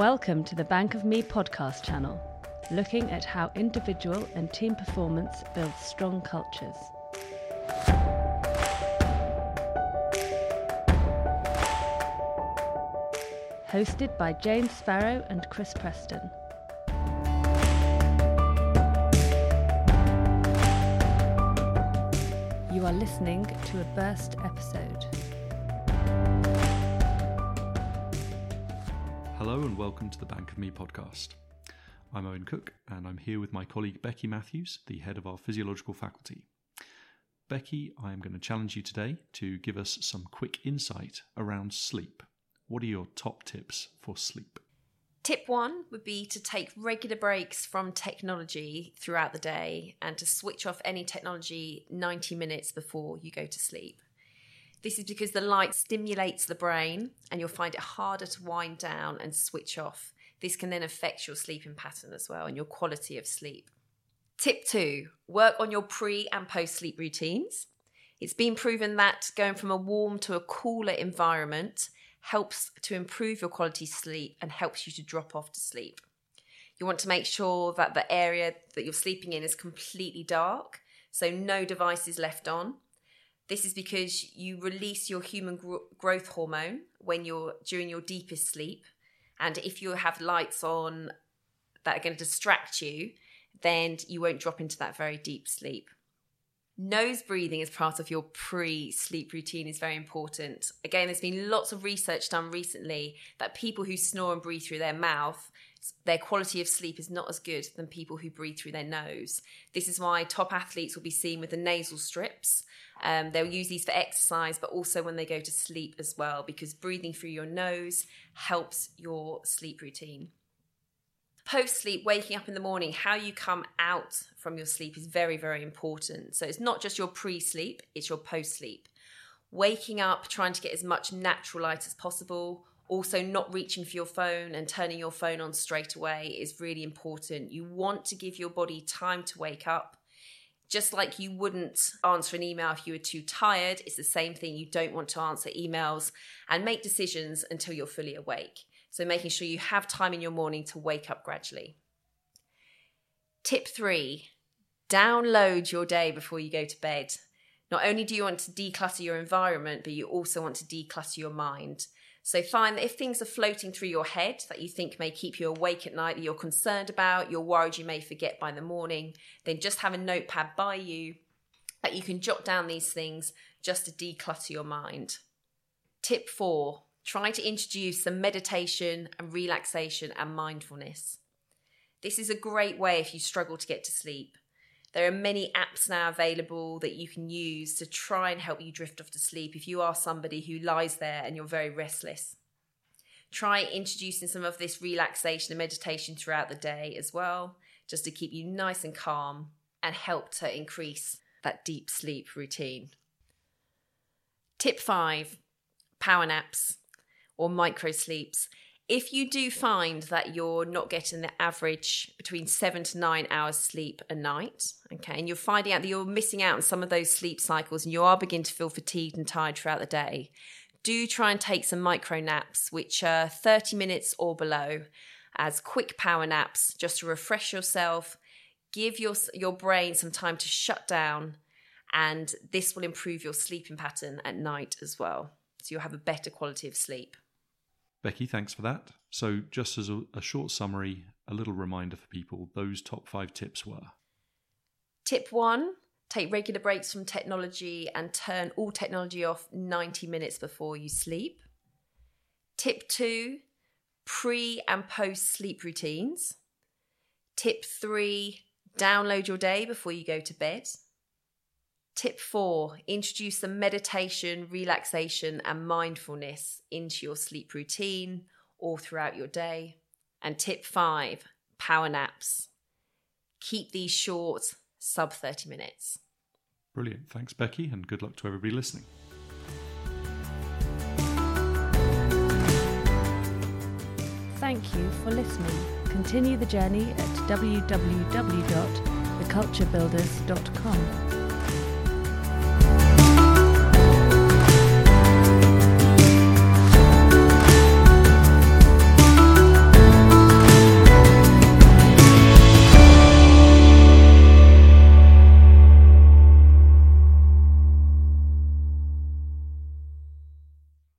Welcome to the Bank of Me podcast channel, looking at how individual and team performance builds strong cultures. Hosted by James Sparrow and Chris Preston. You are listening to a burst episode. Hello and welcome to the Bank of Me podcast. I'm Owen Cook and I'm here with my colleague Beccy Matthews, the head of our physiological faculty. Beccy, I am going to challenge you today to give us some quick insight around sleep. What are your top tips for sleep? Tip one would be to take regular breaks from technology throughout the day and to switch off any technology 90 minutes before you go to sleep. This is because the light stimulates the brain and you'll find it harder to wind down and switch off. This can then affect your sleeping pattern as well and your quality of sleep. Tip two work on your pre and post sleep routines. It's been proven that going from a warm to a cooler environment helps to improve your quality sleep and helps you to drop off to sleep. You want to make sure that the area that you're sleeping in is completely dark, so no devices left on. This is because you release your human gro- growth hormone when you're during your deepest sleep, and if you have lights on that are going to distract you, then you won't drop into that very deep sleep. Nose breathing as part of your pre sleep routine is very important. Again, there's been lots of research done recently that people who snore and breathe through their mouth, their quality of sleep is not as good than people who breathe through their nose. This is why top athletes will be seen with the nasal strips. Um, they'll use these for exercise, but also when they go to sleep as well, because breathing through your nose helps your sleep routine post sleep, waking up in the morning, how you come out from your sleep is very, very important. So it's not just your pre sleep, it's your post sleep. Waking up, trying to get as much natural light as possible. Also, not reaching for your phone and turning your phone on straight away is really important. You want to give your body time to wake up. Just like you wouldn't answer an email if you were too tired, it's the same thing. You don't want to answer emails and make decisions until you're fully awake. So, making sure you have time in your morning to wake up gradually. Tip three download your day before you go to bed. Not only do you want to declutter your environment, but you also want to declutter your mind. So, find that if things are floating through your head that you think may keep you awake at night, that you're concerned about, you're worried you may forget by the morning, then just have a notepad by you that you can jot down these things just to declutter your mind. Tip four try to introduce some meditation and relaxation and mindfulness. This is a great way if you struggle to get to sleep. There are many apps now available that you can use to try and help you drift off to sleep if you are somebody who lies there and you're very restless. Try introducing some of this relaxation and meditation throughout the day as well, just to keep you nice and calm and help to increase that deep sleep routine. Tip five power naps or micro sleeps. If you do find that you're not getting the average between seven to nine hours sleep a night, okay, and you're finding out that you're missing out on some of those sleep cycles and you are beginning to feel fatigued and tired throughout the day, do try and take some micro naps, which are 30 minutes or below, as quick power naps just to refresh yourself, give your, your brain some time to shut down, and this will improve your sleeping pattern at night as well. So you'll have a better quality of sleep. Beccy, thanks for that. So, just as a, a, short summary, a little reminder for people, those top five tips were Tip one take regular breaks from technology and turn all technology off 90 minutes before you sleep. Tip two pre and post sleep routines. Tip three download your day before you go to bed. Tip four, introduce some meditation, relaxation, and mindfulness into your sleep routine or throughout your day. And tip five, power naps. Keep these short, sub 30 minutes. Brilliant. Thanks, Beccy, and good luck to everybody listening. Thank you for listening. Continue the journey at www.theculturebuilders.com.